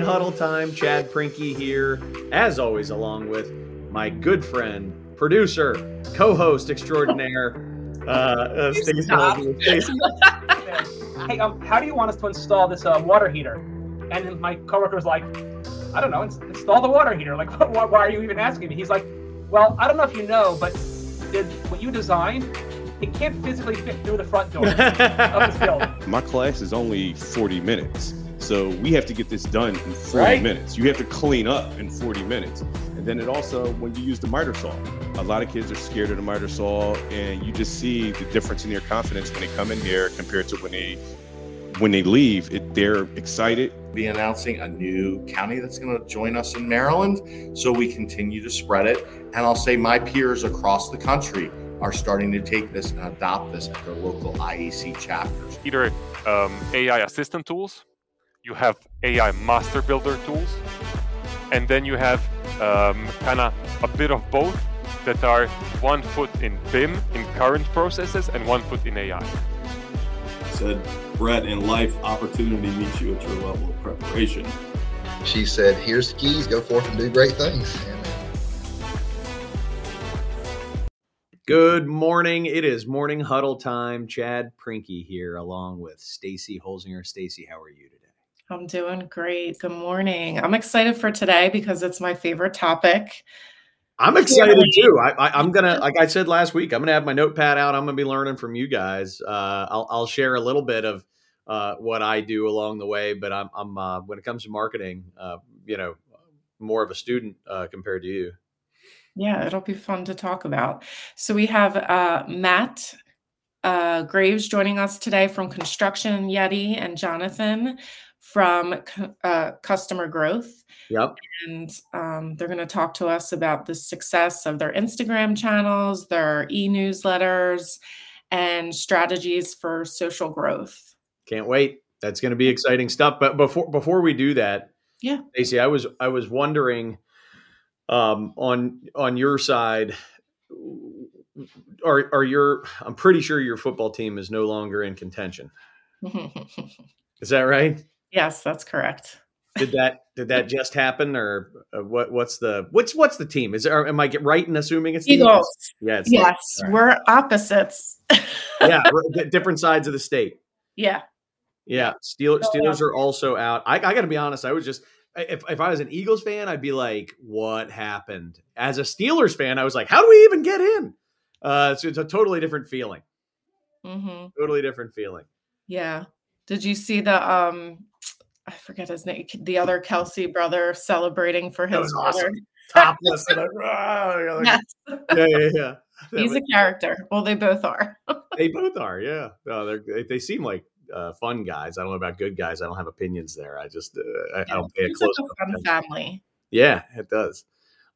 Huddle time, Chad Prinkey here, as always, along with my good friend, producer, co-host extraordinaire, uh, uh Stacey. hey, um, how do you want us to install this uh, water heater? And my coworker was like, I don't know, install the water heater. Like, why, why are you even asking me? He's like, well, I don't know if you know, but did what you designed, it can't physically fit through the front door of this building. My class is only 40 minutes. So we have to get this done in 40 Right. minutes. You have to clean up in 40 minutes. And then it also, when you use the miter saw, a lot of kids are scared of the miter saw, and you just see the difference in their confidence when they come in here compared to when they when they leave. It, they're excited. be announcing a new county that's going to join us in Maryland. So we continue to spread it. And I'll say my peers across the country are starting to take this and adopt this at their local IEC chapters. either um, AI assistant tools, you have AI master builder tools, and then you have um, kind of a bit of both that are one foot in BIM, in current processes, and one foot in AI. said, Brett, in life, opportunity meets you at your level of preparation. she said, "Here's the keys. Go forth and do great things." Good morning. It is morning huddle time. Chad Prinkey here, along with Stacy Holzinger. Stacy, how are you today? I'm doing great. Good morning. I'm excited for today because it's my favorite topic. I'm excited too. I, I, I'm gonna, like I said last week, I'm gonna have my notepad out. I'm gonna be learning from you guys. Uh, I'll, I'll share a little bit of uh, what I do along the way, but I'm, I'm uh, when it comes to marketing, uh, you know, more of a student uh, compared to you. Yeah, it'll be fun to talk about. So we have uh, Matt uh, Graves joining us today from Construction Yeti and Jonathan from uh, Customer Growth. Yep. And um, they're going to talk to us about the success of their Instagram channels, their e newsletters, and strategies for social growth. Can't wait. That's going to be exciting stuff. But before before we do that, Yeah. Stacey, I was I was wondering um, on on your side, are are your I'm pretty sure your football team is no longer in contention. Is that right? Yes, that's correct. Did that did that just happen, or uh, what? What's the what's what's the team? Is there? Am I get right in assuming it's the Eagles. Yeah, it's Yes, right. we're opposites. yeah, we're different sides of the state. yeah. Yeah, Steelers, Steelers are also out. I, I got to be honest. I was just if if I was an Eagles fan, I'd be like, "What happened?" As a Steelers fan, I was like, "How do we even get in?" Uh, so it's a totally different feeling. hmm Totally different feeling. Yeah. Did you see the um I forget his name, the other Kelce brother celebrating for his was awesome. brother? Topless. and like, like- Yes. yeah, yeah, yeah. That He's was- a character. Well, they both are. they both are. Yeah, no, they they seem like uh, fun guys. I don't know about good guys. I don't have opinions there. I just uh, I, I don't pay a It's close. like a fun family. Yeah, it does.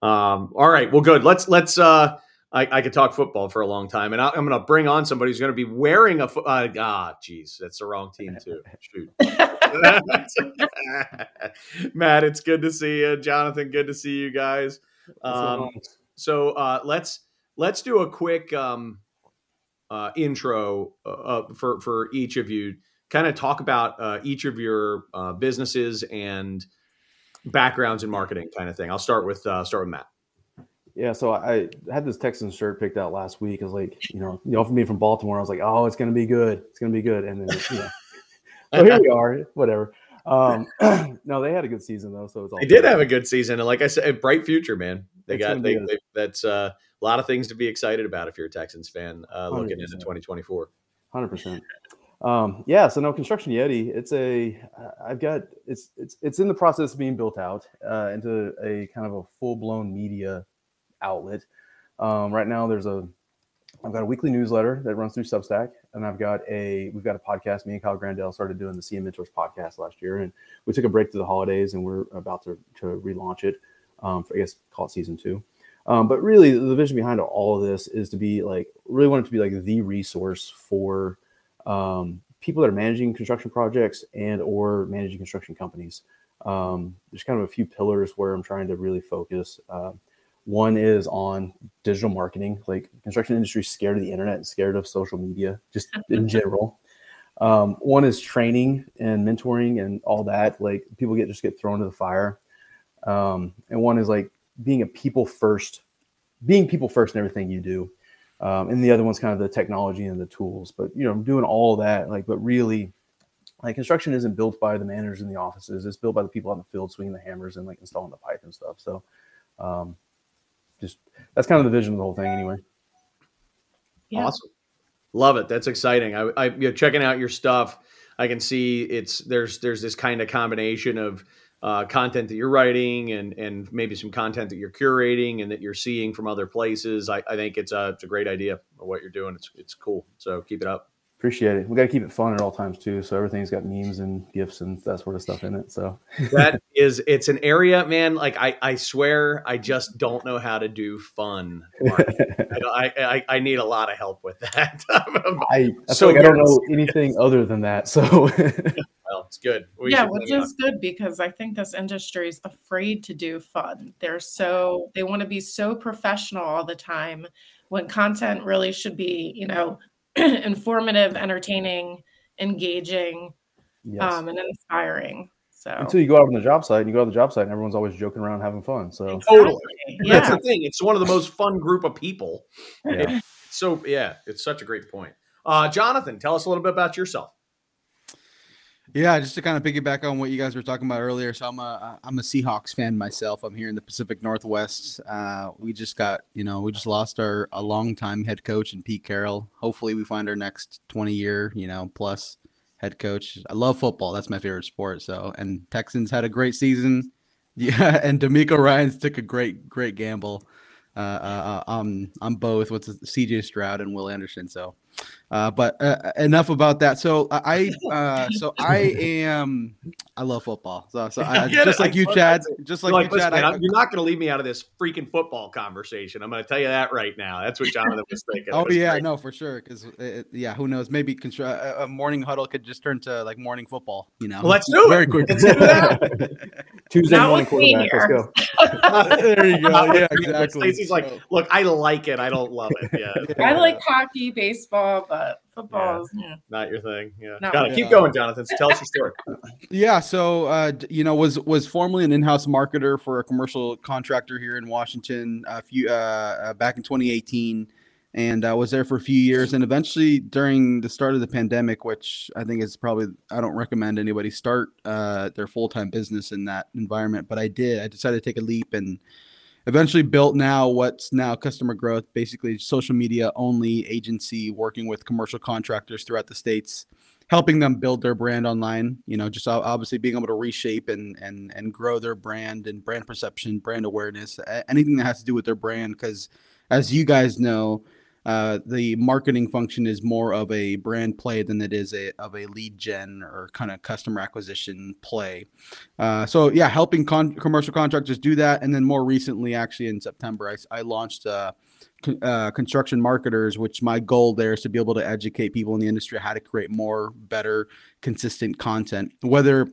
Um, all right. Well, good. Let's let's. Uh, I, I could talk football for a long time, and I, I'm going to bring on somebody who's going to be wearing a. fo- Uh, ah, jeez, that's the wrong team too. Shoot. Matt, it's good to see you. Jonathan, good to see you guys. Um, so uh, let's let's do a quick um, uh, intro uh, uh, for for each of you. Kind of talk about uh, each of your uh, businesses and backgrounds in marketing, kind of thing. I'll start with uh, start with Matt. Yeah, so I had this Texans shirt picked out last week. I was like, you know, you offered me from Baltimore. I was like, oh, it's gonna be good. It's gonna be good. And then, you know, so here we are. Whatever. Um, no, they had a good season though, so it's all. They did have a good season, and like I said, a bright future, man. They It's got they, they, that's uh, a lot of things to be excited about if you're a Texans fan uh, looking into 100%. 2024. Hundred percent. Um, yeah. So no, construction Yeti. It's a. I've got. It's it's it's in the process of being built out uh, into a kind of a full blown media outlet. Um, right now, there's a. I've got a weekly newsletter that runs through Substack, and I've got a. We've got a podcast. Me and Kyle Grandell started doing the CM Mentors podcast last year, and we took a break through the holidays, and we're about to to relaunch it. Um, for I guess call it season two. Um, but really, the vision behind all of this is to be like really want it to be like the resource for um, people that are managing construction projects and or managing construction companies. Um, there's kind of a few pillars where I'm trying to really focus. Uh, one is on digital marketing. Like construction industry is scared of the internet and scared of social media, just in general. Um, one is training and mentoring and all that. Like people get just get thrown to the fire. Um, and one is like being a people first, being people first in everything you do. Um, and the other one's kind of the technology and the tools. But you know, doing all that, like, but really, like construction isn't built by the managers in the offices. It's built by the people on the field swinging the hammers and like installing the pipe and stuff. So, um, just that's kind of the vision of the whole thing, anyway. Yeah. Awesome. Love it. That's exciting. I, I you know, checking out your stuff. I can see it's there's there's this kind of combination of uh, content that you're writing and and maybe some content that you're curating and that you're seeing from other places. I, I think it's a it's a great idea of what you're doing. It's it's cool. So keep it up. Appreciate it. We got to keep it fun at all times too. So everything's got memes and gifs and that sort of stuff in it. So that is, it's an area, man. Like I, I swear, I just don't know how to do fun. I, I, I, need a lot of help with that. I, I so like I don't know anything other than that. So well, it's good. We yeah, which is good because I think this industry is afraid to do fun. They're so they want to be so professional all the time when content really should be, you know, informative, entertaining, engaging, yes. um, and inspiring. So until you go out on the job site and you go out on the job site and everyone's always joking around having fun. So exactly. totally. Yeah. That's the thing. It's one of the most fun group of people. Yeah. so yeah, it's such a great point. Uh, Jonathan, tell us a little bit about yourself. Yeah, just to kind of piggyback on what you guys were talking about earlier. So I'm a I'm a Seahawks fan myself. I'm here in the Pacific Northwest. Uh, we just got you know we just lost our a long time head coach in Pete Carroll. Hopefully we find our next 20 year you know plus head coach. I love football. That's my favorite sport. So and Texans had a great season. Yeah, and DeMeco Ryans took a great great gamble uh, uh, uh um, on both with CJ Stroud and Will Anderson. So uh, but uh, enough about that. So I, uh, so I am, I love football. So, so I, just like you, Chad, just like, like you, Chad. Man, I, you're not going to leave me out of this freaking football conversation. I'm going to tell you that right now. That's what Jonathan was thinking. oh was yeah, great. no, for sure. Because yeah, who knows? Maybe constru- a morning huddle could just turn to like morning football. You know, well, let's do very it. quick. Tuesday not morning quarterback. Let's go. there you go. Yeah, exactly. Stacey's like, look, I like it. I don't love it. Yeah, I like hockey, baseball, but football yeah. not your thing. Yeah, Got keep going, Jonathan. So tell us your story. yeah, so uh, you know, was was formerly an in-house marketer for a commercial contractor here in Washington a few uh, uh, back in 2018, and I was there for a few years, and eventually during the start of the pandemic, which I think is probably I don't recommend anybody start uh, their full time business in that environment, but I did. I decided to take a leap and eventually built now what's now customer growth, basically social media only agency working with commercial contractors throughout the states, helping them build their brand online. You know, just obviously being able to reshape and and and grow their brand and brand perception, brand awareness, anything that has to do with their brand. Because as you guys know, uh, the marketing function is more of a brand play than it is a of a lead gen or kind of customer acquisition play. Uh, so yeah, helping con- commercial contractors do that, and then more recently, actually in September, I, I launched uh, uh, construction marketers, which my goal there is to be able to educate people in the industry how to create more, better, consistent content, whether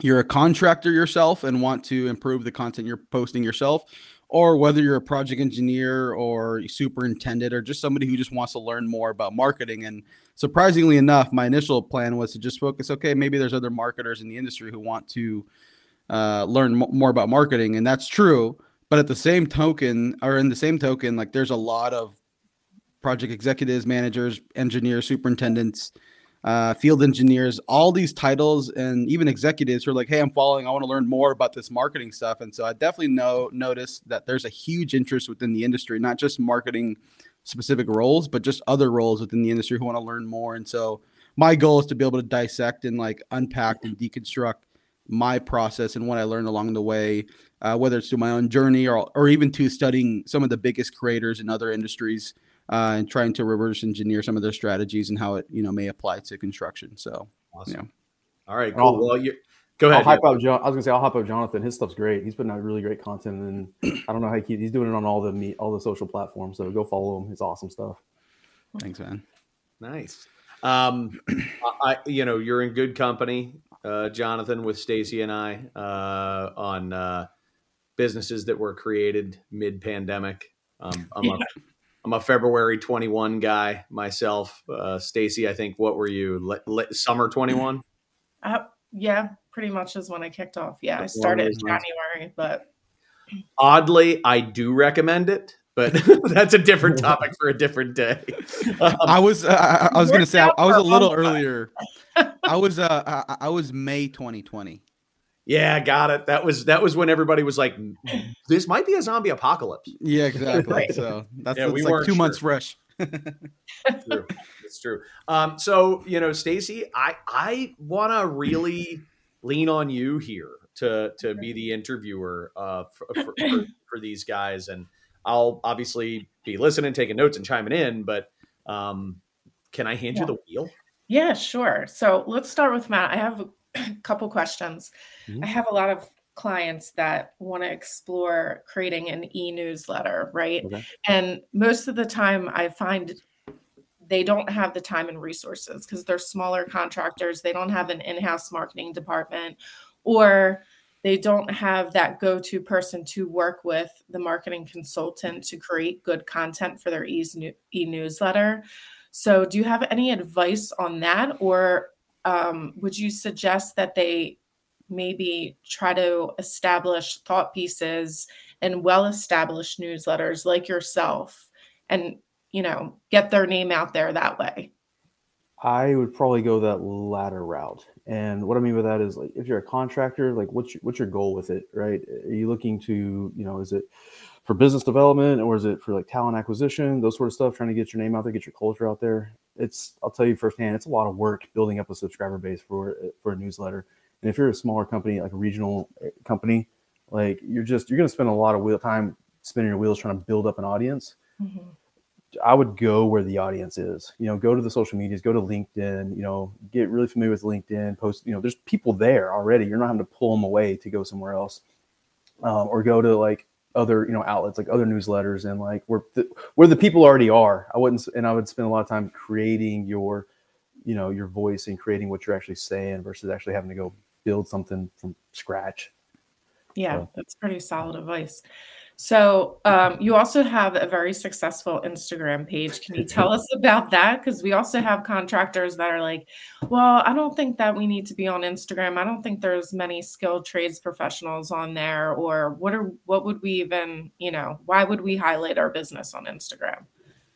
you're a contractor yourself and want to improve the content you're posting yourself or whether you're a project engineer or superintendent or just somebody who just wants to learn more about marketing. And surprisingly enough, my initial plan was to just focus okay, maybe there's other marketers in the industry who want to uh, learn m- more about marketing. And that's true. But at the same token, or in the same token, like there's a lot of project executives, managers, engineers, superintendents uh, field engineers, all these titles, and even executives who are like, "Hey, I'm following. I want to learn more about this marketing stuff." And so I definitely know notice that there's a huge interest within the industry, not just marketing specific roles, but just other roles within the industry who want to learn more. And so my goal is to be able to dissect and like unpack and deconstruct my process and what I learned along the way, uh, whether it's through my own journey or or even to studying some of the biggest creators in other industries uh, and trying to reverse engineer some of their strategies and how it you know may apply to construction. So, awesome. yeah. All right, cool. I'll, well, you go ahead. I'll hype up John. I was gonna say I'll hype up Jonathan. His stuff's great. He's putting out really great content, and I don't know how he keeps. He's doing it on all the meet, all the social platforms. So go follow him. It's awesome stuff. Thanks, man. Nice. Um, I, you know, you're in good company, uh, Jonathan, with Stacy and I uh, on uh, businesses that were created mid-pandemic. Um, I'm, yeah. A, I'm a February 21 guy myself. Uh, Stacy, I think what were you? Le- le- summer 21? Uh, yeah, pretty much is when I kicked off. Yeah, I started in January, but oddly, I do recommend it. But that's a different topic for a different day. Um, I was uh, I was going to say I, I was a little earlier. I was uh I, I was May 2020. Yeah, got it. That was that was when everybody was like, "This might be a zombie apocalypse." Yeah, exactly. right. So that's, yeah, that's we like two sure. months fresh. true. It's true. Um, so you know, Stacy, I I want to really lean on you here to to be the interviewer uh, for, for, for, for, these guys, and I'll obviously be listening, taking notes, and chiming in. But um, can I hand yeah. you the wheel? Yeah, sure. So let's start with Matt. I have a couple questions. Mm-hmm. I have a lot of clients that want to explore creating an e-newsletter, right? Okay. And most of the time I find they don't have the time and resources because they're smaller contractors, they don't have an in-house marketing department or they don't have that go-to person to work with the marketing consultant to create good content for their e-newsletter. So do you have any advice on that or um, would you suggest that they maybe try to establish thought pieces and well established newsletters like yourself and you know get their name out there that way? I would probably go that latter route. And what i mean by that is like if you're a contractor like what's your, what's your goal with it right? Are you looking to you know is it for business development or is it for like talent acquisition those sort of stuff trying to get your name out there get your culture out there it's i'll tell you firsthand it's a lot of work building up a subscriber base for for a newsletter and if you're a smaller company, like a regional eh, company, like you're just you're going to spend a lot of wheel time spinning your wheels trying to build up an audience. Mm-hmm. I would go where the audience is. You know, go to the social medias, go to LinkedIn. You know, get really familiar with LinkedIn. Post. You know, there's people there already. You're not having to pull them away to go somewhere else, um, or go to like other you know outlets like other newsletters and like where the, where the people already are. I wouldn't, and I would spend a lot of time creating your, you know, your voice and creating what you're actually saying versus actually having to go build something from scratch. Yeah, so. that's pretty solid advice. So um, you also have a very successful Instagram page. Can you tell us about that? Because we also have contractors that are like, well, I don't think that we need to be on Instagram. I don't think there's many skilled trades professionals on there. Or what are what would we even, you know, why would we highlight our business on Instagram?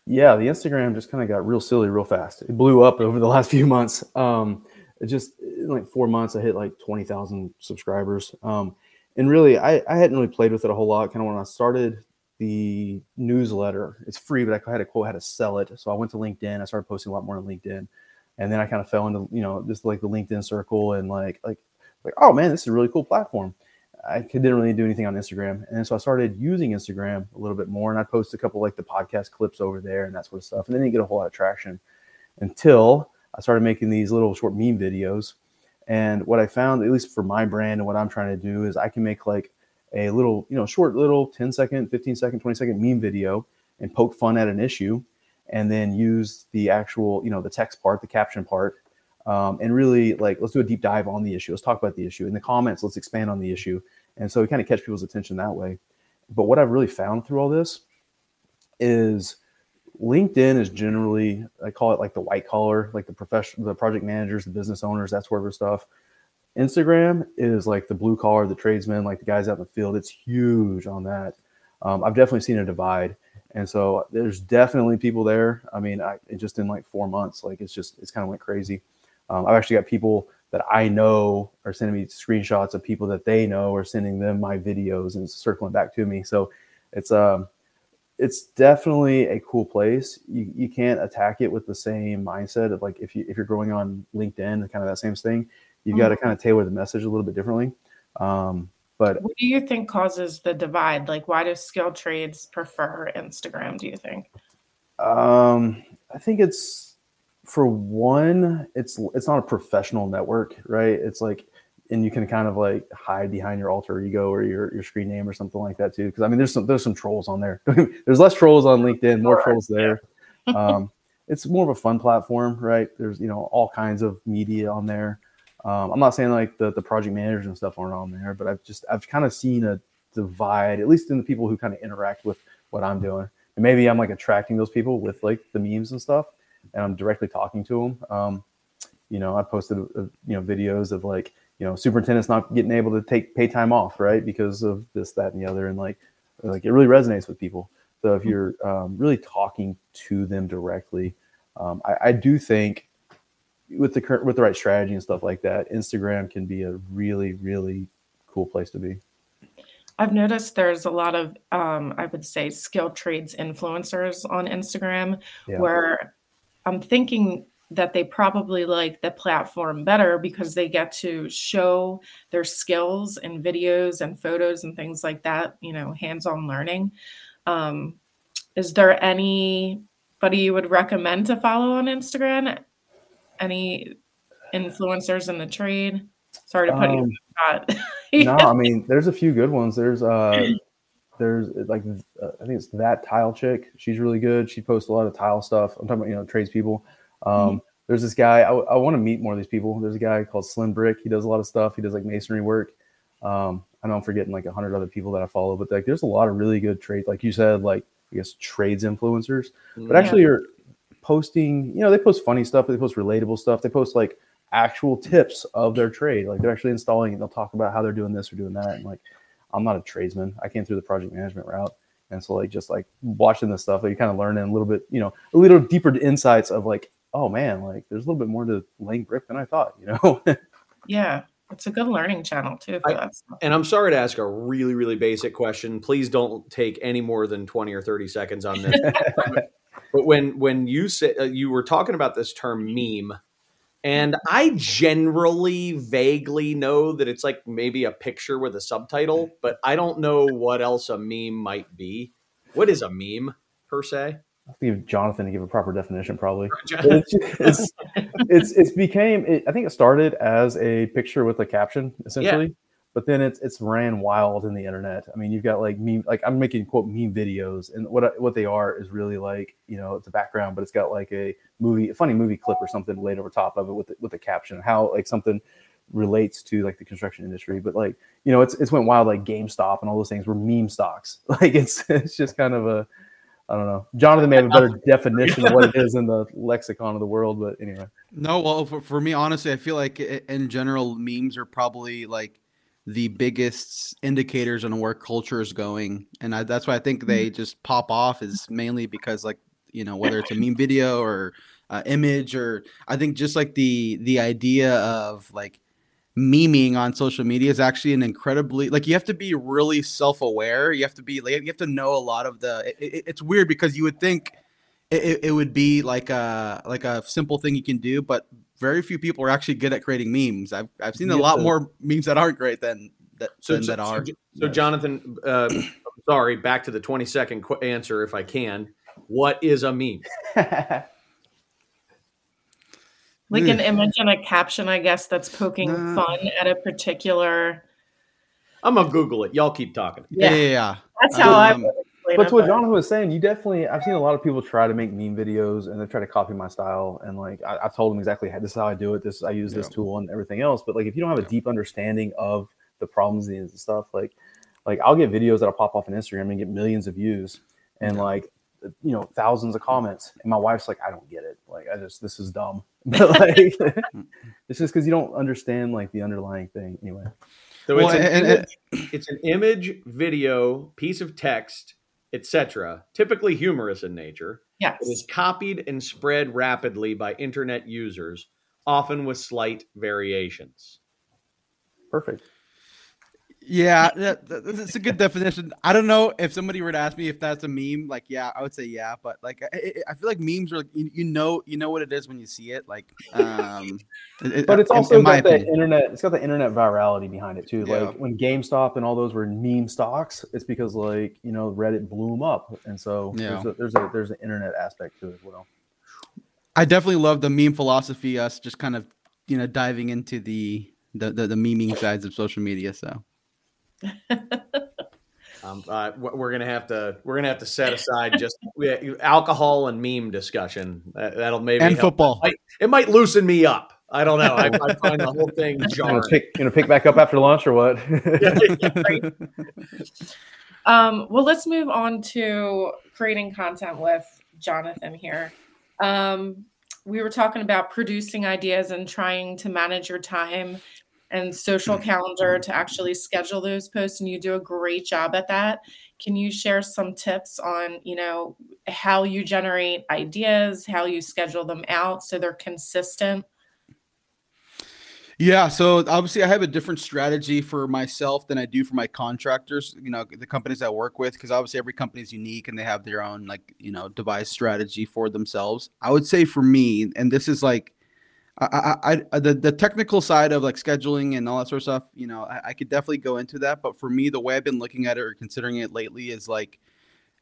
Yeah, the Instagram just kind of got real silly real fast. It blew up over the last few months. Um, it just in like four months, I hit like 20,000 subscribers. Um, and really, I, I hadn't really played with it a whole lot. Kind of when I started the newsletter, it's free, but I had to quote how to sell it. So I went to LinkedIn. I started posting a lot more on LinkedIn, and then I kind of fell into you know just like the LinkedIn circle and like like like oh man, this is a really cool platform. I didn't really do anything on Instagram, and so I started using Instagram a little bit more, and I post a couple like the podcast clips over there and that sort of stuff, and then didn't get a whole lot of traction until I started making these little short meme videos. And what I found, at least for my brand and what I'm trying to do, is I can make like a little, you know, short little 10 second, 15 second, 20 second meme video and poke fun at an issue and then use the actual, you know, the text part, the caption part, um, and really like let's do a deep dive on the issue. Let's talk about the issue. In the comments, let's expand on the issue. And so we kind of catch people's attention that way. But what I've really found through all this is LinkedIn is generally I call it like the white collar, like the professional, the project managers, the business owners, that sort of stuff. Instagram is like the blue collar, the tradesmen, like the guys out in the field. It's huge on that. Um, I've definitely seen a divide, and so there's definitely people there. I mean, I just in like four months, like it's just it's kind of went crazy. Um, I've actually got people that I know are sending me screenshots of people that they know are sending them my videos and circling back to me. So it's um it's definitely a cool place. You, you can't attack it with the same mindset of like if you if you're growing on LinkedIn, kind of that same thing. You've mm-hmm. got to kind of tailor the message a little bit differently. Um, but what do you think causes the divide? Like, why do skilled trades prefer Instagram? Do you think? Um, I think it's for one, it's it's not a professional network, right? It's like and you can kind of like hide behind your alter ego or your, your screen name or something like that too. Because I mean, there's some there's some trolls on there. there's less trolls on LinkedIn, more trolls there. um, it's more of a fun platform, right? There's you know all kinds of media on there. Um, I'm not saying like the the project managers and stuff aren't on there, but I've just I've kind of seen a divide, at least in the people who kind of interact with what I'm doing. and maybe I'm like attracting those people with like the memes and stuff, and I'm directly talking to them. Um, you know, I posted uh, you know videos of like you know superintendents not getting able to take pay time off right because of this that and the other, and like like it really resonates with people. So if you're um, really talking to them directly, um, I, I do think with the current with the right strategy and stuff like that, Instagram can be a really really cool place to be. I've noticed there's a lot of, um, I would say, skilled trades influencers on Instagram Yeah. where I'm thinking that they probably like the platform better because they get to show their skills in videos and photos and things like that, you know, hands on learning. Um, is there anybody you would recommend to follow on Instagram? Any influencers in the trade? Sorry to put you on Um, the spot. no, I mean, there's a few good ones. There's uh, there's like uh, I think it's that tile chick. She's really good. She posts a lot of tile stuff. I'm talking about you know tradespeople. Um, There's this guy. I, want to meet more of these people. There's a guy called Slim Brick. He does a lot of stuff. He does like masonry work. Um, I know I'm forgetting like a hundred other people that I follow, but like there's a lot of really good trades. Like you said, like I guess trades influencers, but actually you're posting. You know, they post funny stuff. They post relatable stuff. They post like actual tips of their trade. Like they're actually installing it. They'll talk about how they're doing this or doing that. And like, I'm not a tradesman. I came through the project management route. And so like just like watching this stuff, like you kind of learn a little bit, you know, a little deeper insights of like, oh man, like there's a little bit more to laying brick than I thought, you know? Yeah, it's a good learning channel too for I- that. And I'm sorry to ask a really, really basic question. Please don't take any more than 20 or 30 seconds on this. but when when you said uh, you were talking about this term meme, and I generally vaguely know that it's like maybe a picture with a subtitle, but I don't know what else a meme might be. What is a meme per se? I think of Jonathan to give a proper definition, probably. It's, it's, it's, it's became, it, I think it started as a picture with a caption, essentially. But then it's it's ran wild in the internet. I mean, you've got like meme, like I'm making quote meme videos, and what I- what they are is really like you know it's a background, but it's got like a movie, a funny movie clip or something laid over top of it with the, with a caption, how like something relates to like the construction industry. But like you know, it's it's went wild like GameStop and all those things were meme stocks. Like it's it's just kind of a I don't know. Jonathan may have a better definition of what it is in the lexicon of the world, but anyway. No, well, for, for me, honestly, I feel like in general, memes are probably like the biggest indicators on where culture is going, and I, that's why I think they just pop off. Is mainly because like you know whether it's a meme video or uh, image, or I think just like the the idea of like memeing on social media is actually an incredibly like you have to be really self-aware you have to be like you have to know a lot of the it, it- it's weird because you would think it, it- it would be like a like a simple thing you can do but very few people are actually good at creating memes i've, I've seen a lot to- more memes that aren't great than that, So, than so, that are J- so Jonathan, uh, sorry, back to the 20 second qu- answer if I can. What is a meme? Like an image and a caption, I guess, that's poking Nah. fun at a particular. I'm gonna Google it. Y'all keep talking. yeah Yeah, yeah, yeah. that's how I. Um, would explain But it, to what but- Jonathan was saying, you definitely, I've seen a lot of people try to make meme videos and they try to copy my style. And like, I, I've told them exactly how, this is how I do it. This, I use this tool and everything else. But like, if you don't have a deep understanding of the problems and stuff, like, like I'll get videos that'll pop off on Instagram and get millions of views and Yeah. like, you know, thousands of comments. And my wife's like, I don't get it. Like, I just, this is dumb. But like, it's just because you don't understand like the underlying thing anyway. So Well, it's, an and- image, it's an image, video, piece of text, etc. Typically humorous in nature. Yes. It is copied and spread rapidly by internet users, often with slight variations. Perfect. Yeah, that, that- that's a good definition. I don't know if somebody were to ask me if that's a meme. Like, yeah, I would say yeah, but like, I, I- feel like memes are like, you, you know, you know what it is when you see it. Like, um, it- But it's in- also in got the internet. It's got the internet virality behind it too. Yeah. Like when GameStop and all those were meme stocks, it's because like you know Reddit blew them up, and so Yeah. there's a, there's a there's an internet aspect to it as well. I definitely love the meme philosophy. Us just kind of, you know, diving into the the the, the memeing sides of social media. So Um, uh, we're gonna have to we're gonna have to set aside just we, alcohol and meme discussion. That, that'll maybe and help. football. It might, it might loosen me up. I don't know. I, I find the whole thing You gonna pick, gonna pick back up after lunch or what? Yeah, yeah, right. Um, well, let's move on to creating content with Jonathan here. Um, we were talking about producing ideas and trying to manage your time and social mm. calendar to actually schedule those posts and you do a great job at that. Can you share some tips on you know how you generate ideas how you schedule them out so they're consistent? Yeah, so obviously I have a different strategy for myself than I do for my contractors, you know, the companies I work with because obviously every company is unique and they have their own like, you know, device strategy for themselves. I would say for me, and this is like I, I, I the, the technical side of like scheduling and all that sort of stuff, you know, I, I could definitely go into that, but for me the way I've been looking at it or considering it lately is like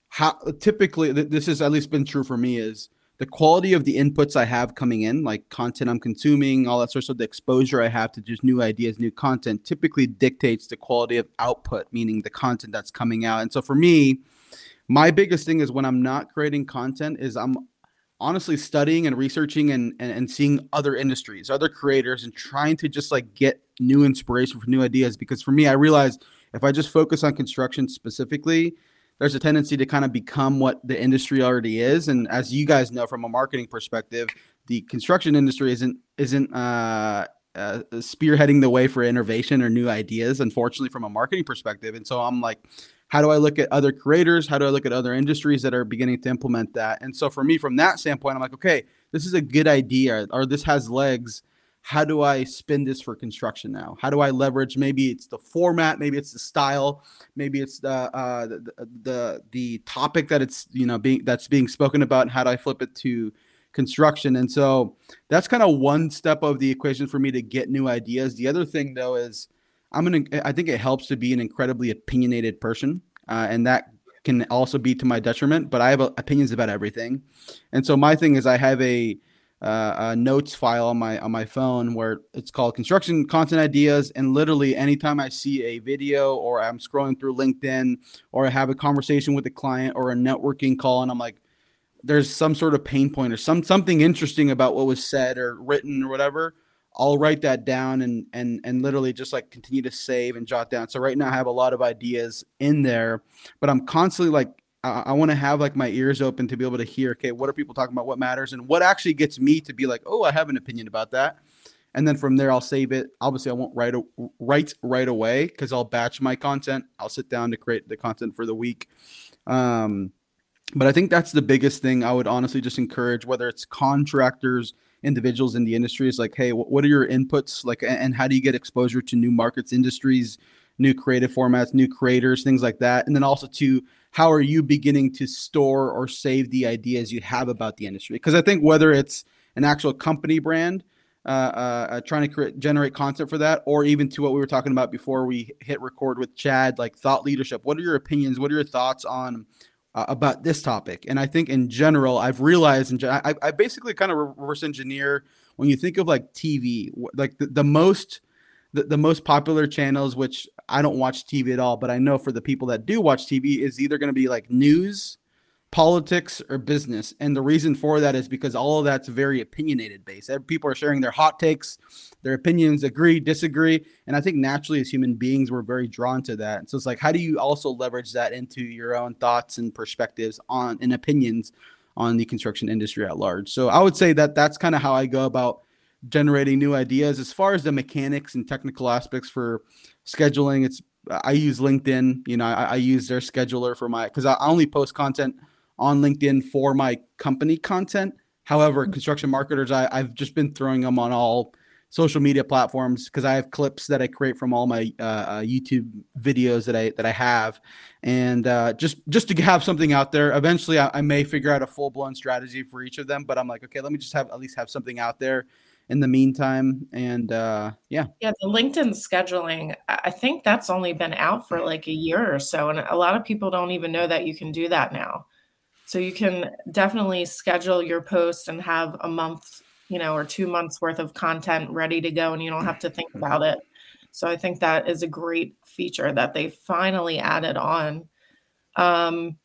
how typically this has at least been true for me is the quality of the inputs I have coming in, like content I'm consuming, all that sort of stuff, the exposure I have to just new ideas, new content, typically dictates the quality of output, meaning the content that's coming out. And so for me, my biggest thing is when I'm not creating content, is I'm honestly studying and researching and, and, and seeing other industries, other creators, and trying to just like get new inspiration for new ideas. Because for me, I realized if I just focus on construction specifically, there's a tendency to kind of become what the industry already is. And as you guys know from a marketing perspective, the construction industry isn't isn't uh, uh, spearheading the way for innovation or new ideas, unfortunately, from a marketing perspective. And so I'm like, how do I look at other creators? How do I look at other industries that are beginning to implement that? And so for me, from that standpoint, I'm like, okay, this is a good idea, or this has legs how do I spin this for construction now? How do I leverage? Maybe it's the format, maybe it's the style, maybe it's the uh, the, the the topic that it's you know being that's being spoken about. And how do I flip it to construction? And so that's kind of one step of the equation for me to get new ideas. The other thing though is I'm gonna I think it helps to be an incredibly opinionated person, uh, and that can also be to my detriment. But I have uh, opinions about everything, and so my thing is I have a uh, a notes file on my on my phone where it's called construction content ideas and literally anytime i see a video or i'm scrolling through linkedin or i have a conversation with a client or a networking call and i'm like there's some sort of pain point or some something interesting about what was said or written or whatever i'll write that down and and and literally just like continue to save and jot down so right now i have a lot of ideas in there but i'm constantly like I, I want to have like my ears open to be able to hear, okay, what are people talking about? What matters? And what actually gets me to be like, oh, I have an opinion about that. And then from there, I'll save it. Obviously, I won't write a, write right away because I'll batch my content. I'll sit down to create the content for the week. Um, but I think that's the biggest thing I would honestly just encourage, whether it's contractors, individuals in the industry, is like, hey, what are your inputs? Like, and how do you get exposure to new markets, industries, new creative formats, new creators, things like that. And then also to how are you beginning to store or save the ideas you have about the industry? Because I think whether it's an actual company brand, uh, uh, uh, trying to create, generate content for that, or even to what we were talking about before we hit record with Chad, like thought leadership. What are your opinions? What are your thoughts on uh, about this topic? And I think in general, I've realized, and I, I basically kind of reverse engineer when you think of like TV, like the, the most the, the most popular channels, which I don't watch TV at all, but I know for the people that do watch TV, is either going to be like news, politics, or business. And the reason for that is because all of that's very opinionated based. People are sharing their hot takes, their opinions, agree, disagree. And I think naturally, as human beings, we're very drawn to that. So it's like, how do you also leverage that into your own thoughts and perspectives on and opinions on the construction industry at large? So I would say that that's kind of how I go about generating new ideas. As far as the mechanics and technical aspects for scheduling, it's I use LinkedIn. You know, I, I use their scheduler for my because I only post content on LinkedIn for my company content. However, mm-hmm. construction marketers, I, I've just been throwing them on all social media platforms because I have clips that I create from all my uh, uh, YouTube videos that I that I have, and uh, just just to have something out there. Eventually, I, I may figure out a full blown strategy for each of them, but I'm like, okay, let me just have at least have something out there in the meantime. And uh, yeah. Yeah, the LinkedIn scheduling, I think that's only been out for like a year or so. And a lot of people don't even know that you can do that now. So you can definitely schedule your posts and have a month, you know, or two months worth of content ready to go and you don't have to think about it. So I think that is a great feature that they finally added on. Um,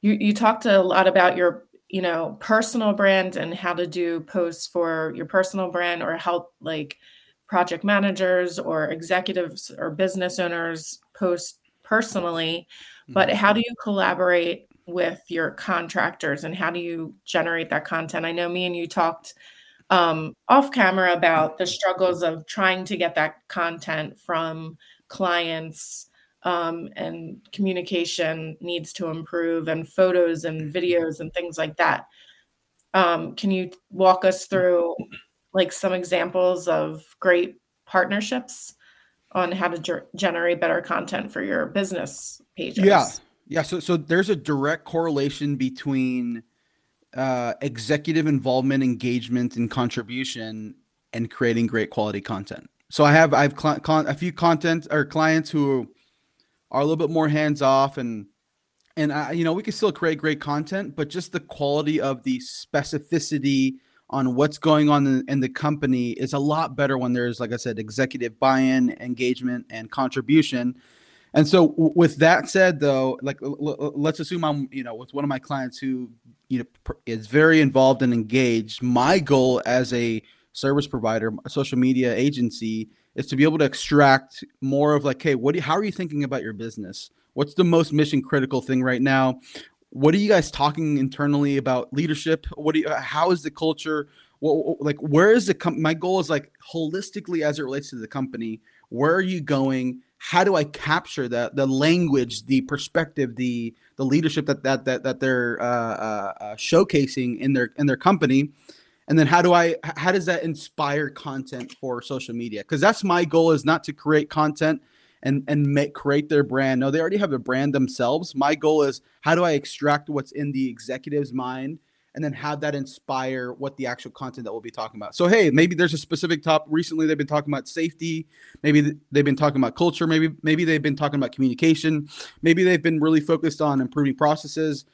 you, you talked a lot about your you know personal brand and how to do posts for your personal brand or help like project managers or executives or business owners post personally, but mm-hmm. how do you collaborate with your contractors and how do you generate that content? I know me and you talked um, off camera about the struggles of trying to get that content from clients um, and communication needs to improve and photos and videos and things like that. Um, can you walk us through like some examples of great partnerships on how to ger- generate better content for your business pages? Yeah. Yeah. So, so there's a direct correlation between uh, executive involvement, engagement, and contribution and creating great quality content. So I have, I have cl- con- a few content or clients who are a little bit more hands off and and I, you know we can still create great content but just the quality of the specificity on what's going on in, in, the company is a lot better when there's like i said executive buy-in engagement and contribution and so w- with that said though like l- l- let's assume i'm you know with one of my clients who you know pr- is very involved and engaged my goal as a service provider a social media agency is to be able to extract more of like, hey, what? Do you, how are you thinking about your business? What's the most mission critical thing right now? What are you guys talking internally about leadership? What do you? Uh, how is the culture? What, like, where is the com- my goal is like holistically as it relates to the company. Where are you going? How do I capture that the language, the perspective, the the leadership that that that that they're uh, uh, uh, showcasing in their in their company? and then how do i how does that inspire content for social media? Because that's my goal is not to create content and and make create their brand. No they already have a brand themselves. My goal is how do i extract what's in the executive's mind and then have that inspire what the actual content that we'll be talking about. So hey maybe there's a specific top recently they've been talking about safety. Maybe they've been talking about culture. Maybe maybe they've been talking about communication. Maybe they've been really focused on improving processes.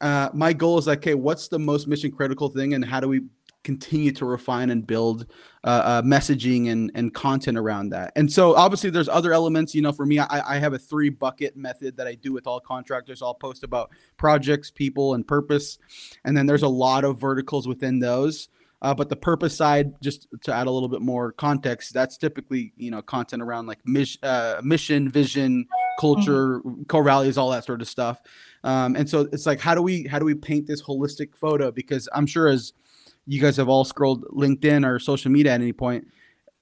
Uh, my goal is like, okay, what's the most mission critical thing, and how do we continue to refine and build uh, uh, messaging and, and content around that. And so obviously there's other elements, you know, for me, I, I have a three bucket method that I do with all contractors. I'll post about projects, people and purpose. And then there's a lot of verticals within those. Uh, but the purpose side, just to add a little bit more context, that's typically you know content around like mis- uh, mission, vision, culture, mm-hmm. core values, all that sort of stuff. Um, and so it's like, how do we how do we paint this holistic photo? Because I'm sure as you guys have all scrolled LinkedIn or social media at any point,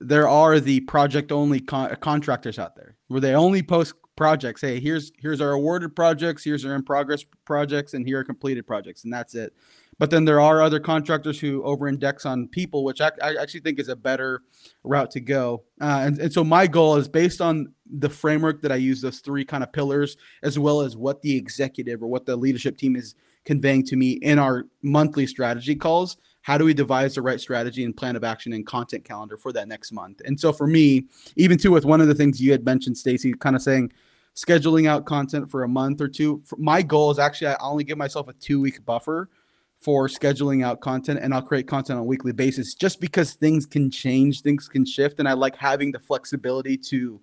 there are the project only con- contractors out there where they only post projects. Hey, here's here's our awarded projects, here's our in progress projects, and here are completed projects, and that's it. But then there are other contractors who over-index on people, which I, I actually think is a better route to go. Uh, and, and so my goal is based on the framework that I use, those three kind of pillars, as well as what the executive or what the leadership team is conveying to me in our monthly strategy calls how do we devise the right strategy and plan of action and content calendar for that next month? And so for me even too with one of the things you had mentioned stacy kind of saying scheduling out content for a month or two my goal is actually i only give myself a two week buffer for scheduling out content and i'll create content on a weekly basis just because things can change things can shift and i like having the flexibility to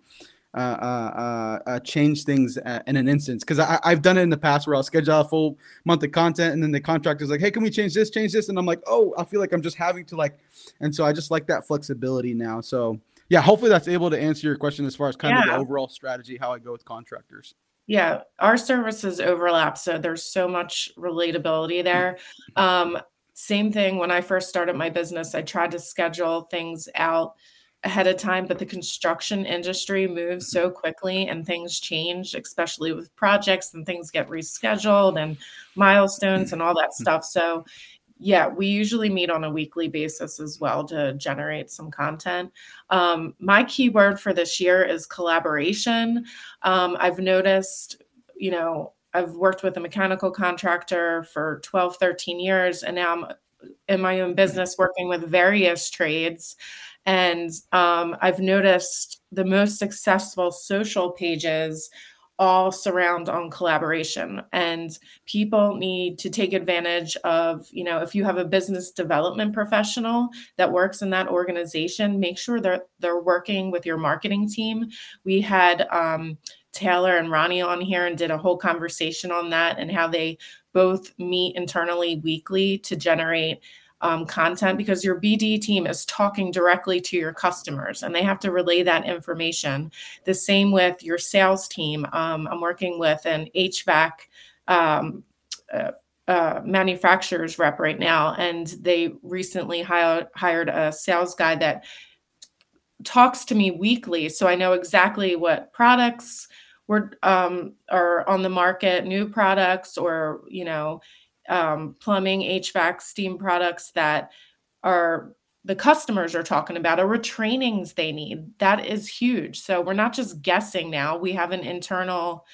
uh, uh, uh, change things in an instance because I've done it in the past where I'll schedule a full month of content and then the contractor's like, hey, can we change this, change this? And I'm like, oh, I feel like I'm just having to like, and so I just like that flexibility now. So yeah, hopefully that's able to answer your question as far as kind yeah. of the overall strategy, how I go with contractors. Yeah, our services overlap, so there's so much relatability there. Um, same thing when I first started my business, I tried to schedule things out ahead of time, but the construction industry moves so quickly and things change, especially with projects and things get rescheduled and milestones and all that mm-hmm. stuff. So, yeah, we usually meet on a weekly basis as well to generate some content. Um, my keyword for this year is collaboration. Um, I've noticed, you know, I've worked with a mechanical contractor for 12, 13 years, and now I'm in my own business working with various trades and um, I've noticed the most successful social pages all surround on collaboration. And people need to take advantage of you know if you have a business development professional that works in that organization make sure that they're working with your marketing team. We had um, taylor and ronnie on here and did a whole conversation on that and how they both meet internally weekly to generate um, content because your BD team is talking directly to your customers and they have to relay that information. The same with your sales team. Um, I'm working with an HVAC um, uh, uh, manufacturer's rep right now, and they recently hired hired a sales guy that talks to me weekly, so I know exactly what products were um, are on the market, new products, or you know um, plumbing, HVAC, steam products that are the customers are talking about or trainings they need. That is huge. So we're not just guessing now. We have an internal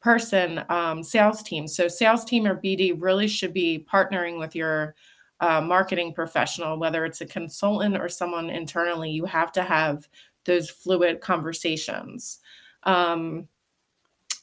person, um, sales team. So sales team or BD really should be partnering with your uh, marketing professional, whether it's a consultant or someone internally. You have to have those fluid conversations. Um,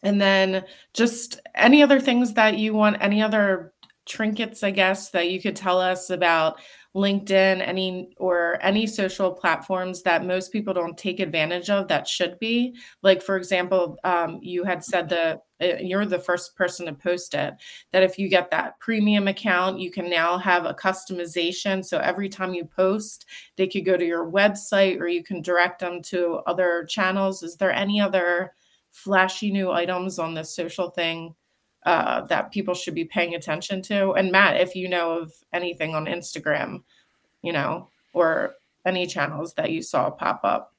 and then just any other things that you want, any other trinkets, I guess, that you could tell us about LinkedIn, any or any social platforms that most people don't take advantage of that should be. Like, for example, um, you had said that uh, you're the first person to post it. That if you get that premium account, you can now have a customization. So every time you post, they could go to your website or you can direct them to other channels. Is there any other flashy new items on this social thing uh, that people should be paying attention to. And Matt, if you know of anything on Instagram, you know, or any channels that you saw pop up.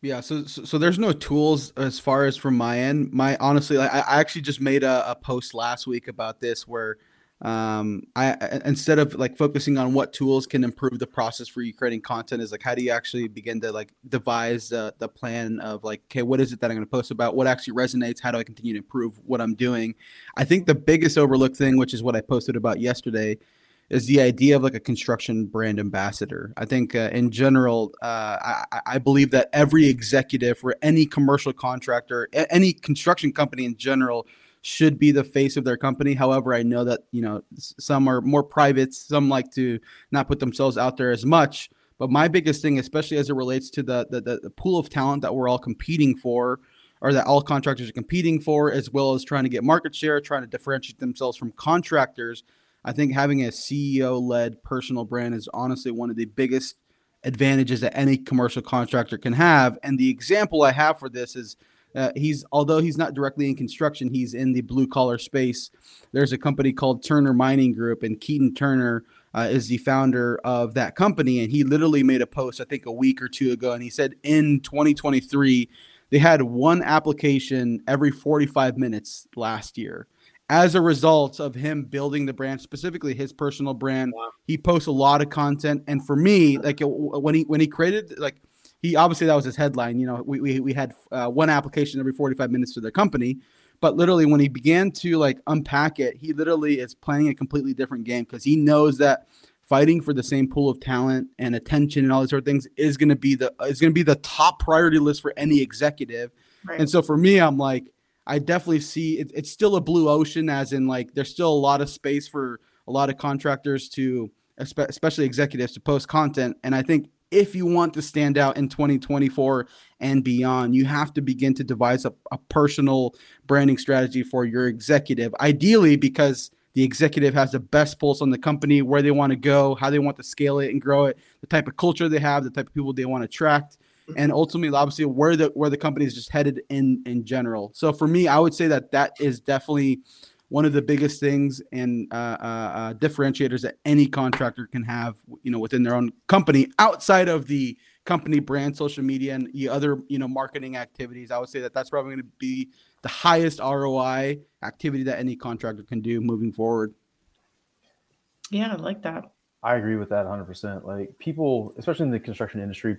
Yeah, so, so, there's no tools as far as from my end. My honestly, I, I actually just made a, a post last week about this where um i instead of like focusing on what tools can improve the process for you creating content is like how do you actually begin to like devise the, the plan of like okay what is it that i'm going to post about? What actually resonates? How do i continue to improve what i'm doing? I think the biggest overlooked thing which is what i posted about yesterday is the idea of like a construction brand ambassador. I think uh, in general, uh, I, I, believe that every executive for any commercial contractor, any construction company in general, should be the face of their company. However, I know that you know some are more private, some like to not put themselves out there as much. But my biggest thing, especially as it relates to the the, the, pool of talent that we're all competing for, or that all contractors are competing for, as well as trying to get market share, trying to differentiate themselves from contractors. I think having a CEO led personal brand is honestly one of the biggest advantages that any commercial contractor can have. And the example I have for this is uh, he's although he's not directly in construction, he's in the blue collar space. There's a company called Turner Mining Group, and Keaton Turner uh, is the founder of that company. And he literally made a post, I think, a week or two ago, and he said in 2023 they had one application every 45 minutes last year. As a result of him building the brand, specifically his personal brand, wow. he posts a lot of content. And for me, like when he when he created like he obviously that was his headline. You know, we we, we had uh, one application every 45 minutes to the company, but literally when he began to like unpack it, he literally is playing a completely different game because he knows that fighting for the same pool of talent and attention and all these sort of things is going to be the is going to be the top priority list for any executive. Right. And so for me, I'm like, I definitely see it, it's still a blue ocean, as in like there's still a lot of space for a lot of contractors to, especially executives, to post content. And I think if you want to stand out in 2024 and beyond, you have to begin to devise a, a, personal branding strategy for your executive. Ideally, because the executive has the best pulse on the company, where they want to go, how they want to scale it and grow it, the type of culture they have, the type of people they want to attract, and ultimately, obviously, where the where the company is just headed in in general. So for me, I would say that that is definitely one of the biggest things and uh, uh, uh, differentiators that any contractor can have, you know, within their own company outside of the company brand, social media, and the other, you know, marketing activities. I would say that that's probably going to be the highest ROI activity that any contractor can do moving forward. Yeah, I like that. I agree with that 100%. Like people, especially in the construction industry,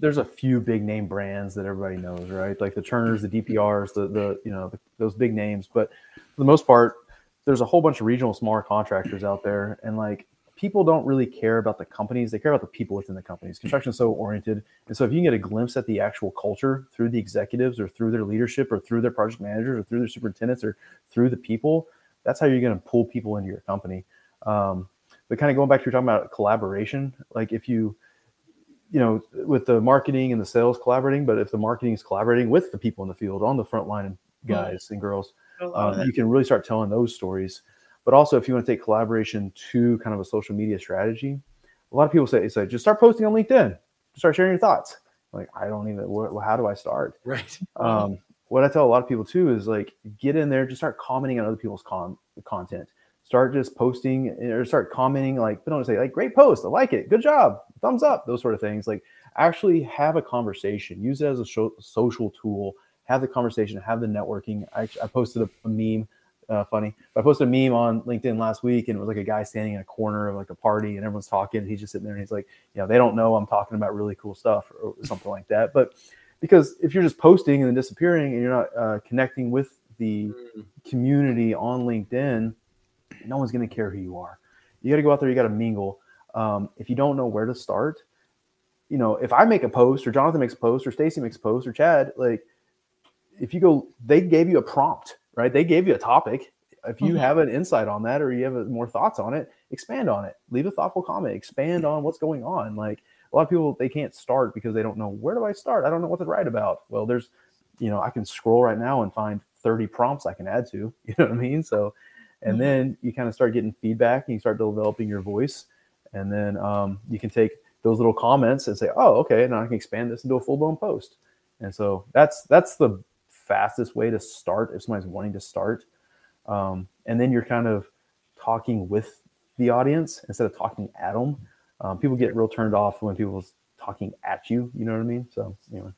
there's a few big name brands that everybody knows, right? Like the Turners, the DPRs, the the you know the, those big names. But for the most part, there's a whole bunch of regional smaller contractors out there, and like people don't really care about the companies; they care about the people within the companies. Construction is so oriented, and so if you can get a glimpse at the actual culture through the executives, or through their leadership, or through their project managers, or through their superintendents, or through the people, that's how you're going to pull people into your company. Um, but kind of going back to you're talking about collaboration, like if you you know, with the marketing and the sales collaborating, but if the marketing is collaborating with the people in the field on the front line guys and girls, um, you can really start telling those stories. But also, if you want to take collaboration to kind of a social media strategy, a lot of people say, say just start posting on LinkedIn, start sharing your thoughts. Like, I don't even, what, how do I start? Right. Um, what I tell a lot of people too is like, get in there, just start commenting on other people's con- content. Start just posting or start commenting, like, don't say, like, great post, I like it, good job, thumbs up, those sort of things. Like, actually have a conversation, use it as a show, social tool, have the conversation, have the networking. I, I posted a, a meme uh, funny. I posted a meme on LinkedIn last week, and it was like a guy standing in a corner of like a party, and everyone's talking. he's just sitting there, and he's like, you know, they don't know I'm talking about really cool stuff or something like that. But because if you're just posting and then disappearing, and you're not uh, connecting with the mm. community on LinkedIn, no one's going to care who you are. You got to go out there. You got to mingle. Um, if you don't know where to start, you know, if I make a post, or Jonathan makes a post, or Stacy makes a post, or Chad, like, if you go, they gave you a prompt right? They gave you a topic. If you mm-hmm. have an insight on that or you have more thoughts on it, expand on it. Leave a thoughtful comment. Expand on what's going on. Like a lot of people, they can't start because they don't know where do I start. I don't know what to write about. Well, there's, you know, I can scroll right now and find 30 prompts I can add to. You know what I mean? So, and mm-hmm. then you kind of start getting feedback and you start developing your voice, and then um, you can take those little comments and say, oh, okay, now I can expand this into a full blown post. And so that's that's the fastest way to start if somebody's wanting to start. Um, and then you're kind of talking with the audience instead of talking at them. Um, people get real turned off when people's talking at you. You know what I mean? So anyway,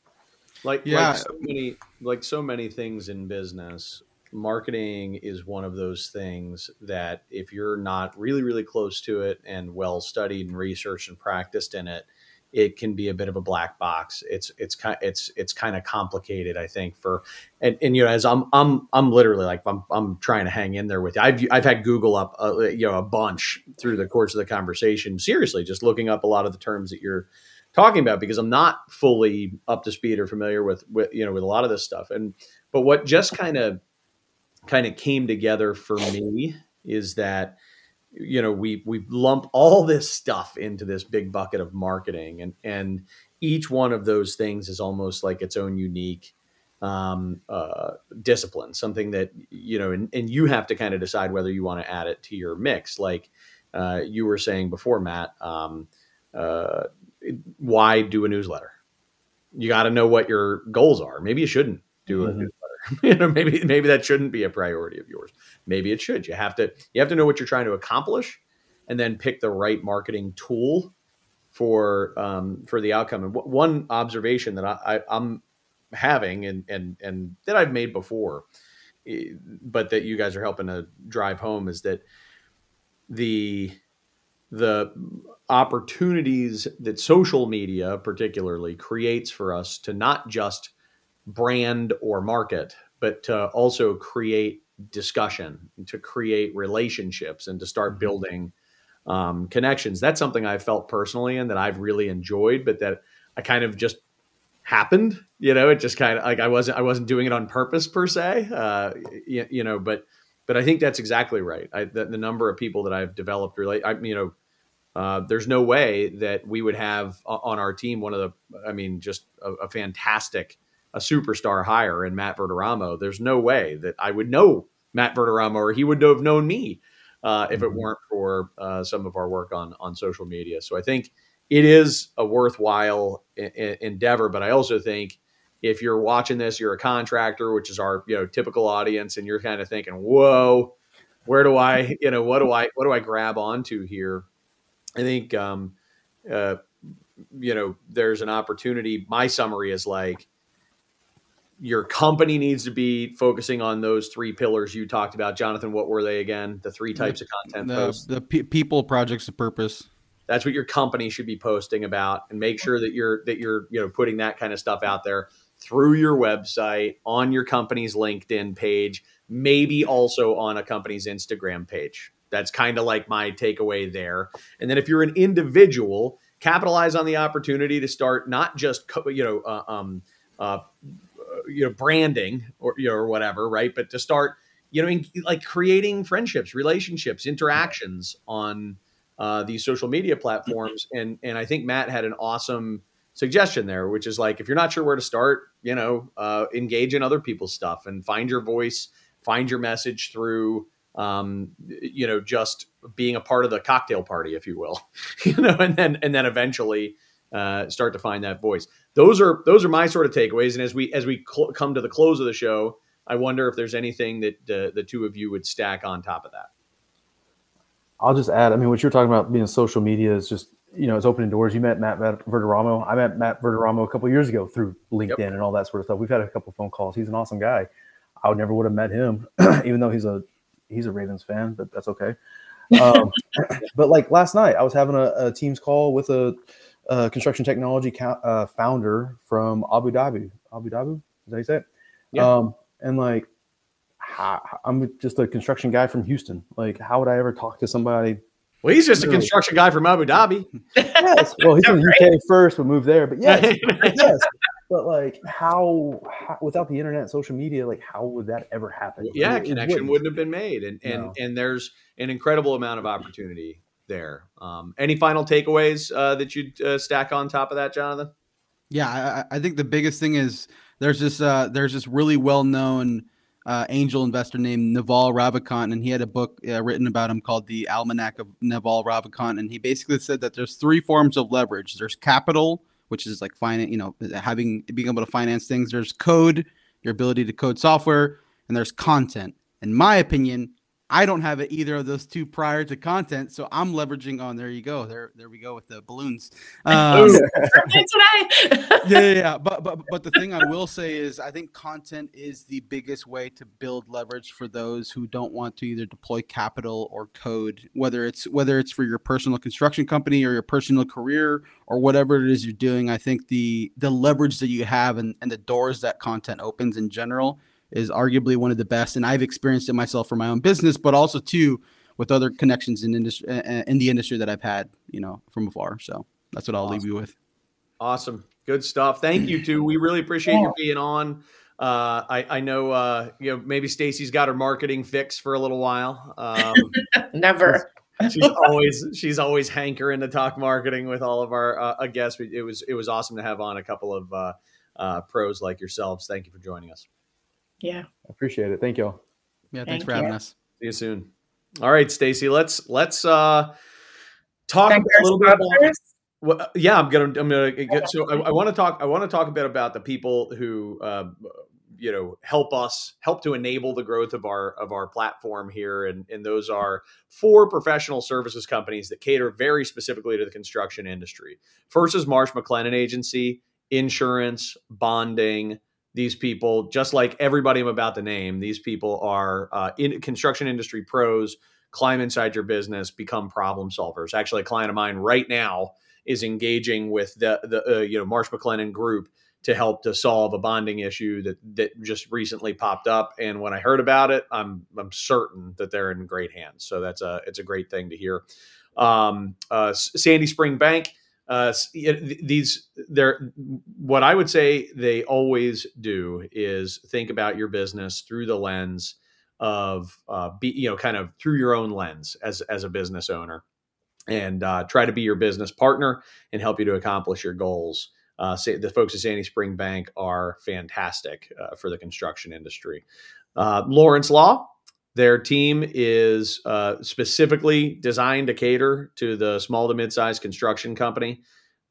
like yeah, like so many like so many things in business, marketing is one of those things that if you're not really really close to it and well studied and researched and practiced in it, it can be a bit of a black box. It's it's kind it's it's kind of complicated, I think. For and, and you know, as I'm I'm I'm literally like I'm I'm trying to hang in there with you. I've I've had Google up uh, you know a bunch through the course of the conversation. Seriously, just looking up a lot of the terms that you're talking about because I'm not fully up to speed or familiar with with you know with a lot of this stuff. And but what just kind of kind of came together for me is that you know we we lump all this stuff into this big bucket of marketing and and each one of those things is almost like its own unique um, uh, discipline something that you know and, and you have to kind of decide whether you want to add it to your mix. Like uh, you were saying before matt um, uh, why do a newsletter? You got to know what your goals are. Maybe you shouldn't do mm-hmm. you know, maybe maybe that shouldn't be a priority of yours. Maybe it should. You have to you have to know what you're trying to accomplish, and then pick the right marketing tool for um, for the outcome. And w- one observation that I, I, am having and and and that I've made before, but that you guys are helping to drive home is that the the opportunities that social media particularly creates for us to not just brand or market, but to also create discussion, to create relationships, and to start mm-hmm. building um, connections. That's something I've felt personally and that I've really enjoyed, but that I kind of just happened. You know, it just kind of like I wasn't I wasn't doing it on purpose per se. Uh, you, you know, but but I think that's exactly right. I, the, the, number of people that I've developed relate, I, you know, uh, there's no way that we would have on our team one of the, I mean, just a, a fantastic a superstar hire in Matt Verderamo, there's no way that I would know Matt Verderamo or he would have known me uh, if it mm-hmm. weren't for uh, some of our work on on social media. So I think it is a worthwhile I- I- endeavor, but I also think if you're watching this, you're a contractor, which is our you know typical audience, and you're kind of thinking, "Whoa, where do I you know what do I what do I grab onto here?" I think um, uh, you know there's an opportunity. My summary is like your company needs to be focusing on those three pillars you talked about. Jonathan what were they again? The three types of content the, posts? the pe- people projects of purpose. That's what your company should be posting about and make sure that you're that you're you know putting that kind of stuff out there through your website on your company's linkedin page maybe also on a company's instagram page. That's kind of like my takeaway there. And then if you're an individual capitalize on the opportunity to start not just you know uh, um, uh, you know branding or you know or whatever right? But to start you know in, like creating friendships relationships interactions on uh, these social media platforms. And and i think matt had an awesome suggestion there which is like if you're not sure where to start you know uh, engage in other people's stuff and find your voice find your message through um, you know, just being a part of the cocktail party, if you will, you know, and then and then eventually uh, start to find that voice. Those are those are my sort of takeaways. And as we as we cl- come to the close of the show, I wonder if there's anything that uh, the two of you would stack on top of that. I'll just add. I mean, what you're talking about being social media is just you know it's opening doors. You met Matt Verderamo. I met Matt Verderamo a couple years ago through LinkedIn yep. and all that sort of stuff. We've had a couple phone calls. He's an awesome guy. I would never would have met him, even though he's a he's a Ravens fan, but that's okay. Um, but like last night, I was having a, a Teams call with a, a construction technology uh, founder from Abu Dhabi. Abu Dhabi, is that how you say it? Yeah. Um, and like, how, I'm just a construction guy from Houston. Like, how would I ever talk to somebody? Well, he's just a construction guy from Abu Dhabi. yes. Well, he's in the UK first, but moved there. But yes, yes but like how, how, without the internet social media like how would that ever happen yeah it, connection wouldn't. wouldn't. have been made and and no. and there's an incredible amount of opportunity there um, any final takeaways uh, that you'd uh, stack on top of that jonathan yeah I, I, think the biggest thing is there's this uh, there's this really well known uh, angel investor named Naval Ravikant, and he had a book uh, written about him called The Almanac of Naval Ravikant, and he basically said that there's three forms of leverage. There's capital, which is like finance, you know, having being able to finance things. There's code, your ability to code software, and there's content. In my opinion, I don't have it either of those two prior to content, so I'm leveraging on. There you go. There, there we go with the balloons. Um, yeah, yeah, yeah. But but but the thing I will say is, I think content is the biggest way to build leverage for those who don't want to either deploy capital or code, whether it's whether it's for your personal construction company or your personal career or whatever it is you're doing. I think the the leverage that you have and, and the doors that content opens in general is arguably one of the best, and I've experienced it myself for my own business, but also too with other connections in industry in the industry that I've had, you know, from afar. So that's what I'll awesome. leave you with. Awesome, good stuff. Thank you too. We really appreciate yeah. you being on. Uh, I, I know, uh, you know, maybe Stacy's got her marketing fix for a little while. Um, Never. She's, she's, always she's always hankering to talk marketing with all of our uh, guests. It was it was awesome to have on a couple of uh, uh, pros like yourselves. Thank you for joining us. Yeah. I appreciate it. Thank you all. Yeah, thanks Thank for having you. us. See you soon. All right, Stacy, let's let's uh talk a little bit about well, yeah, I'm gonna I'm gonna get so I, I want to talk I want to talk a bit about the people who uh, you know help us help to enable the growth of our of our platform here and and those are four professional services companies that cater very specifically to the construction industry. First is Marsh McLennan Agency, insurance, bonding, these people, just like everybody I'm about to name, these people are uh, in construction industry pros. Climb inside your business, become problem solvers. Actually, a client of mine right now is engaging with the the uh, you know Marsh McLennan Group to help to solve a bonding issue that that just recently popped up. And when I heard about it, I'm I'm certain that they're in great hands. So that's a it's a great thing to hear. Um, uh, Sandy Spring Bank uh, these they're what I would say they always do is think about your business through the lens of uh, be you know kind of through your own lens as as a business owner and uh, try to be your business partner and help you to accomplish your goals. Uh, say, the folks at Sandy Spring Bank are fantastic uh, for the construction industry. Uh, Lawrence Law, their team is uh, specifically designed to cater to the small to mid-sized construction company.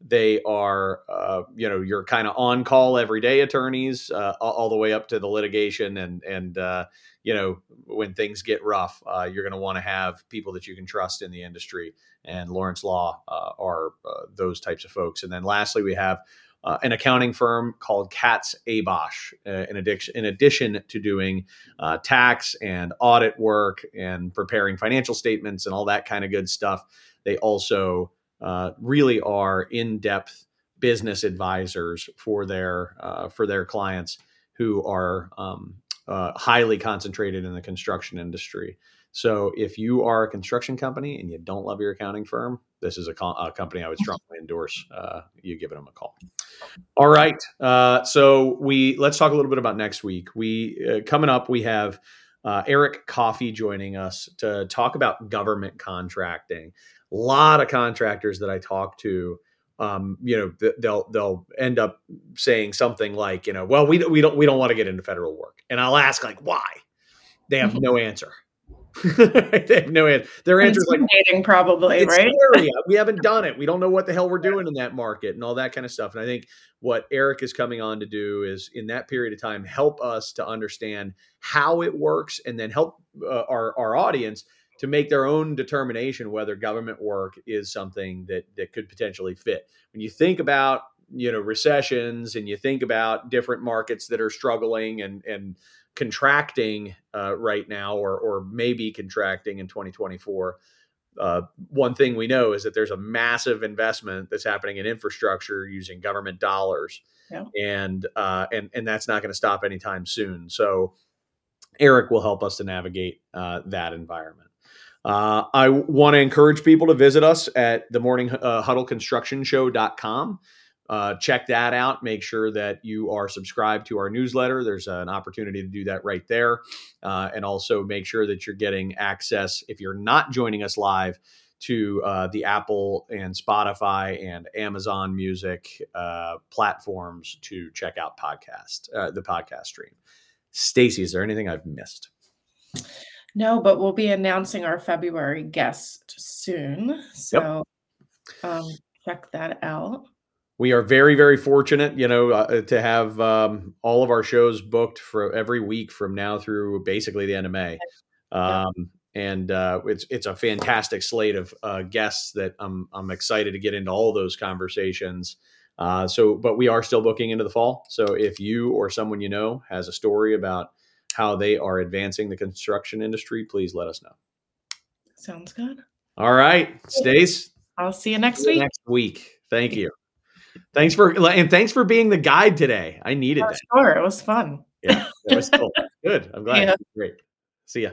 They are, uh, you know, your kind of on-call everyday attorneys, uh, all, the way up to the litigation, and and uh, you know, when things get rough, uh, you're going to want to have people that you can trust in the industry. And Lawrence Law uh, are those types of folks. And then lastly, we have uh, an accounting firm called Katz Abosch, Uh, in, addition, in addition to doing uh, tax and audit work and preparing financial statements and all that kind of good stuff, they also uh, really are in-depth business advisors for their uh, for their clients who are um, uh, highly concentrated in the construction industry. So if you are a construction company and you don't love your accounting firm, this is a, co- a company I would strongly endorse. Uh, you giving them a call. All right. Uh, so we let's talk a little bit about next week. We uh, coming up. We have uh, Eric Coffee joining us to talk about government contracting. A lot of contractors that I talk to um, you know, they'll they'll end up saying something like, you know, well, we we don't we don't want to get into federal work, and I'll ask like, why? They have no answer they have no answer. Their answer is like Intimidating, probably, right? We haven't done it. We don't know what the hell we're doing in that market and all that kind of stuff. And I think what Eric is coming on to do is in that period of time help us to understand how it works and then help uh, our our audience to make their own determination whether government work is something that that could potentially fit. When you think about you know recessions and you think about different markets that are struggling and and contracting uh, right now or or maybe contracting in 2024 uh, one thing we know is that there's a massive investment that's happening in infrastructure using government dollars Yeah. and uh, and and that's not going to stop anytime soon so eric will help us to navigate uh, that environment uh, I want to encourage people to visit us at the morning uh, huddle construction show.com. Uh, check that out. Make sure that you are subscribed to our newsletter. There's an opportunity to do that right there. Uh, and also make sure that you're getting access, if you're not joining us live, to uh, the Apple and Spotify and Amazon Music uh, platforms to check out podcast, uh, the podcast stream. Stacy, is there anything I've missed? No, but we'll be announcing our February guest soon. So um, check that out. We are very very fortunate you know uh, to have um, all of our shows booked for every week from now through basically the end of may um, and uh, it's it's a fantastic slate of uh, guests that I'm I'm excited to get into all those conversations. Uh, so, but we are still booking into the fall. So, if you or someone you know has a story about how they are advancing the construction industry, please let us know. Sounds good. All right, Stace. I'll see you next see you week. Next week. Thank you. Thanks for and thanks for being the guide today. I needed Oh, that. sure, it was fun. Yeah, it was cool. Good. I'm glad. Yeah. Great. See ya.